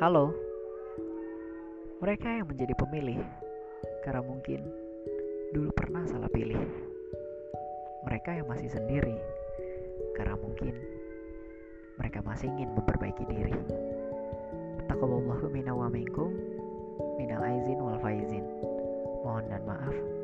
Halo, mereka yang menjadi pemilih karena mungkin dulu pernah salah pilih. Mereka yang masih sendiri karena mungkin mereka masih ingin memperbaiki diri. Taqaballahu minna wa minkum minal aizin wal faizin. Mohon dan maaf